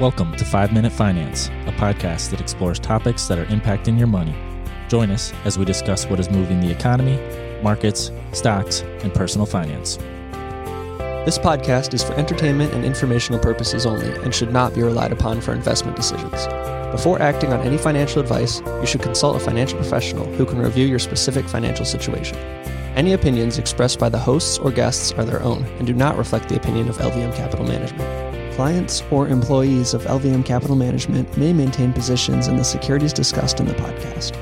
Welcome to 5 Minute Finance, a podcast that explores topics that are impacting your money. Join us as we discuss what is moving the economy, markets, stocks, and personal finance. This podcast is for entertainment and informational purposes only and should not be relied upon for investment decisions. Before acting on any financial advice, you should consult a financial professional who can review your specific financial situation. Any opinions expressed by the hosts or guests are their own and do not reflect the opinion of LVM Capital Management. Clients or employees of LVM Capital Management may maintain positions in the securities discussed in the podcast.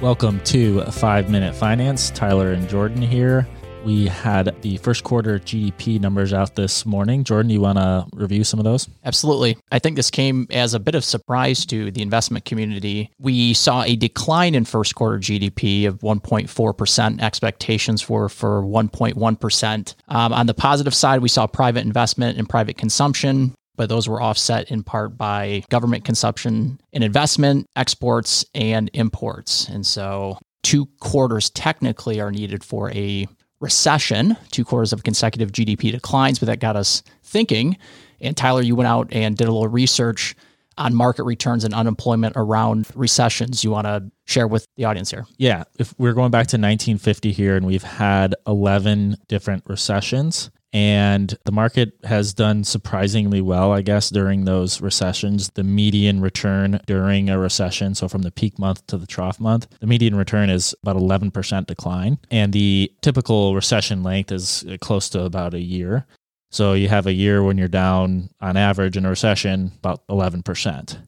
Welcome to 5 Minute Finance. Tyler and Jordan here. We had the first quarter GDP numbers out this morning. Jordan, you want to review some of those? Absolutely. I think this came as a bit of surprise to the investment community. We saw a decline in first quarter GDP of 1.4%. Expectations were for 1.1%. Um, on the positive side, we saw private investment and private consumption but those were offset in part by government consumption and investment, exports, and imports. And so, two quarters technically are needed for a recession, two quarters of consecutive GDP declines, but that got us thinking. And Tyler, you went out and did a little research on market returns and unemployment around recessions. You want to share with the audience here? Yeah. If we're going back to 1950 here, and we've had 11 different recessions, and the market has done surprisingly well, I guess, during those recessions. The median return during a recession, so from the peak month to the trough month, the median return is about 11% decline. And the typical recession length is uh, close to about a year. So you have a year when you're down on average in a recession about 11%.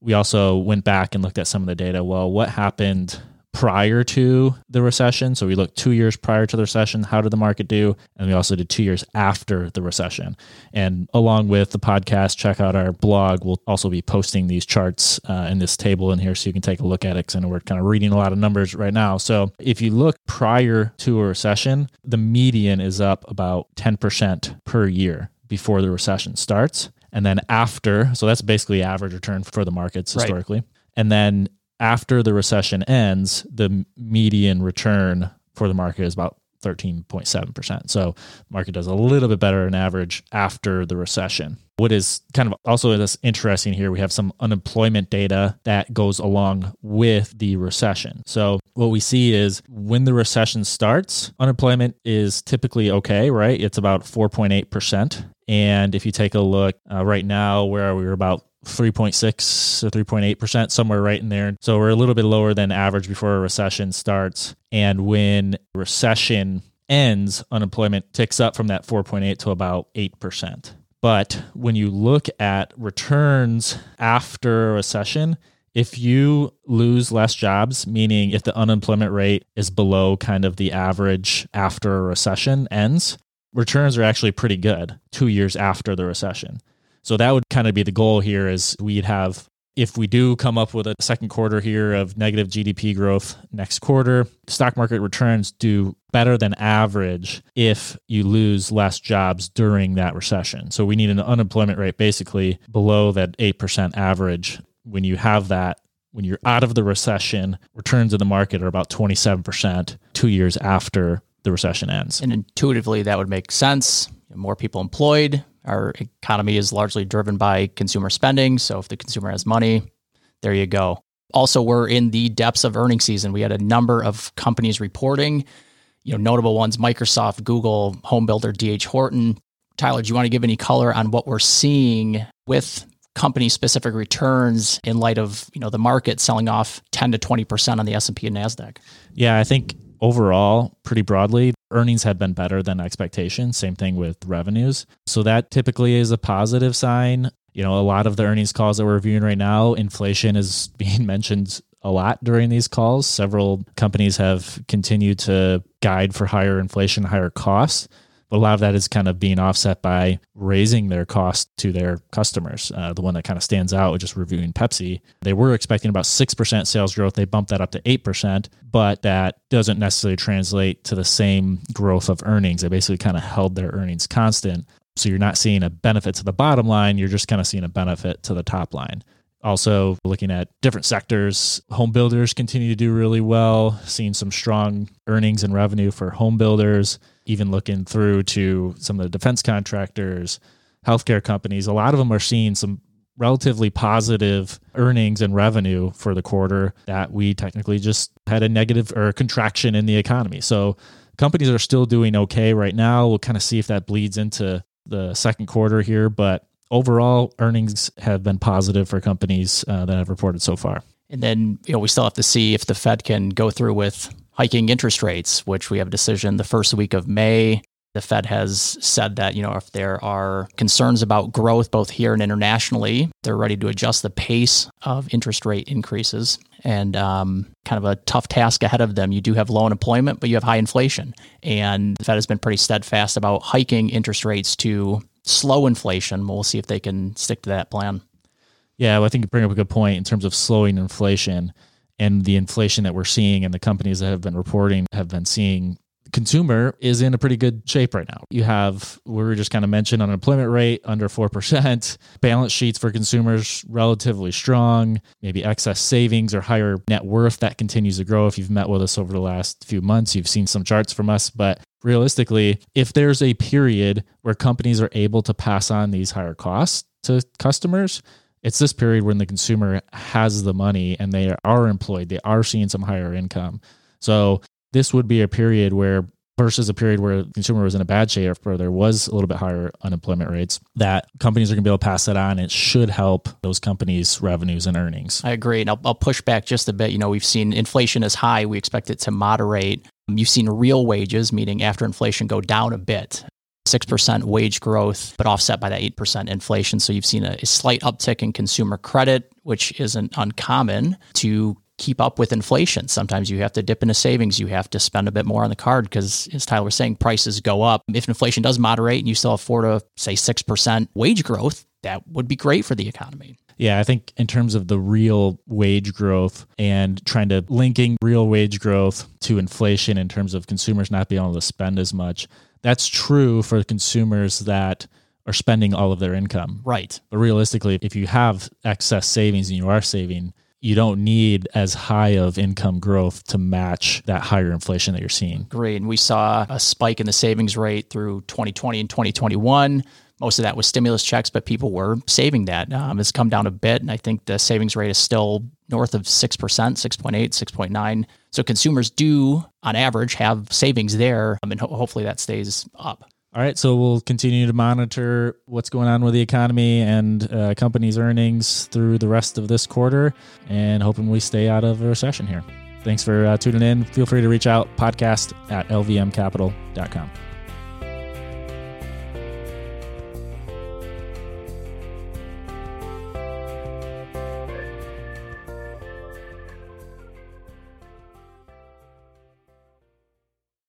We also went back and looked at some of the data. Well, what happened prior to the recession. So we looked two years prior to the recession. How did the market do? And we also did two years after the recession. And along with the podcast, check out our blog. We'll also be posting these charts uh, in this table in here so you can take a look at it. Because we're kind of reading a lot of numbers right now. So if you look prior to a recession, the median is up about 10% per year before the recession starts. And then after, so that's basically average return for the markets historically. Right. And then after the recession ends, the median return for the market is about 13.7%. So the market does a little bit better on average after the recession. What is kind of also interesting here, we have some unemployment data that goes along with the recession. So what we see is when the recession starts, unemployment is typically okay, right? It's about 4.8%. And if you take a look uh, right now, where we are about 3.6 or 3.8%, somewhere right in there. So we're a little bit lower than average before a recession starts. And when recession ends, unemployment ticks up from that 4.8 to about 8%. But when you look at returns after a recession, if you lose less jobs, meaning if the unemployment rate is below kind of the average after a recession ends, returns are actually pretty good two years after the recession. So that would kind of be the goal here is we'd have if we do come up with a second quarter here of negative GDP growth next quarter, stock market returns do better than average if you lose less jobs during that recession. So we need an unemployment rate basically below that 8% average. When you have that, when you're out of the recession, returns in the market are about 27% two years after the recession ends. And intuitively, that would make sense. More people employed, our economy is largely driven by consumer spending. So if the consumer has money, there you go. Also, we're in the depths of earning season. We had a number of companies reporting, you know, notable ones Microsoft, Google, Homebuilder, D.R. Horton. Tyler, do you want to give any color on what we're seeing with company specific returns in light of, you know, the market selling off 10 to 20% on the S&P and Nasdaq? Yeah, I think overall, pretty broadly, earnings have been better than expectations. Same thing with revenues. So that typically is a positive sign. You know, a lot of the earnings calls that we're reviewing right now, inflation is being mentioned a lot during these calls. Several companies have continued to guide for higher inflation, higher costs. But a lot of that is kind of being offset by raising their cost to their customers. Uh, the one that kind of stands out just reviewing Pepsi, they were expecting about 6% sales growth. They bumped that up to 8%, but that doesn't necessarily translate to the same growth of earnings. They basically kind of held their earnings constant. So you're not seeing a benefit to the bottom line, you're just kind of seeing a benefit to the top line. Also, looking at different sectors, home builders continue to do really well, seeing some strong earnings and revenue for home builders, even looking through to some of the defense contractors, healthcare companies, a lot of them are seeing some relatively positive earnings and revenue for the quarter that we technically just had a negative or a contraction in the economy. So companies are still doing okay right now. We'll kind of see if that bleeds into the second quarter here, but overall earnings have been positive for companies uh, that have reported so far. And then, you know, we still have to see if the Fed can go through with hiking interest rates, which we have a decision the first week of May. The Fed has said that, you know, if there are concerns about growth both here and internationally, they're ready to adjust the pace of interest rate increases. And um, kind of a tough task ahead of them. You do have low unemployment, but you have high inflation. And the Fed has been pretty steadfast about hiking interest rates to slow inflation. We'll see if they can stick to that plan. Yeah, well, I think you bring up a good point in terms of slowing inflation and the inflation that we're seeing and the companies that have been reporting have been seeing consumer is in a pretty good shape right now. You have, we were just kind of mentioned, unemployment rate under 4%, balance sheets for consumers relatively strong, maybe excess savings or higher net worth that continues to grow. If you've met with us over the last few months, you've seen some charts from us. But realistically, if there's a period where companies are able to pass on these higher costs to customers, it's this period when the consumer has the money and they are employed, they are seeing some higher income. So this would be a period where versus a period where the consumer was in a bad shape or there was a little bit higher unemployment rates that companies are going to be able to pass that on. It should help those companies revenues and earnings. I agree and I'll, I'll push back just a bit. You know we've seen inflation is high. We expect it to moderate. You've seen real wages meaning after inflation go down a bit. 6% wage growth, but offset by that 8% inflation. So you've seen a, a, slight uptick in consumer credit, which isn't uncommon to keep up with inflation. Sometimes you have to dip into savings. You have to spend a bit more on the card because, as Tyler was saying, prices go up. If inflation does moderate and you still afford a, say, 6% wage growth, that would be great for the economy. Yeah, I think in terms of the real wage growth and trying to linking real wage growth to inflation in terms of consumers not being able to spend as much, that's true for consumers that are spending all of their income. Right. But realistically, if you have excess savings and you are saving, you don't need as high of income growth to match that higher inflation that you're seeing. Great. And we saw a spike in the savings rate through 2020 and 2021. Most of that was stimulus checks, but people were saving that. Um, it's come down a bit, and I think the savings rate is still north of 6%, 6.8, 6.9. So consumers do, on average, have savings there, um, and ho- hopefully that stays up. All right, so we'll continue to monitor what's going on with the economy and uh, companies' earnings through the rest of this quarter, and hoping we stay out of a recession here. Thanks for uh, tuning in. Feel free to reach out podcast at lvmcapital.com.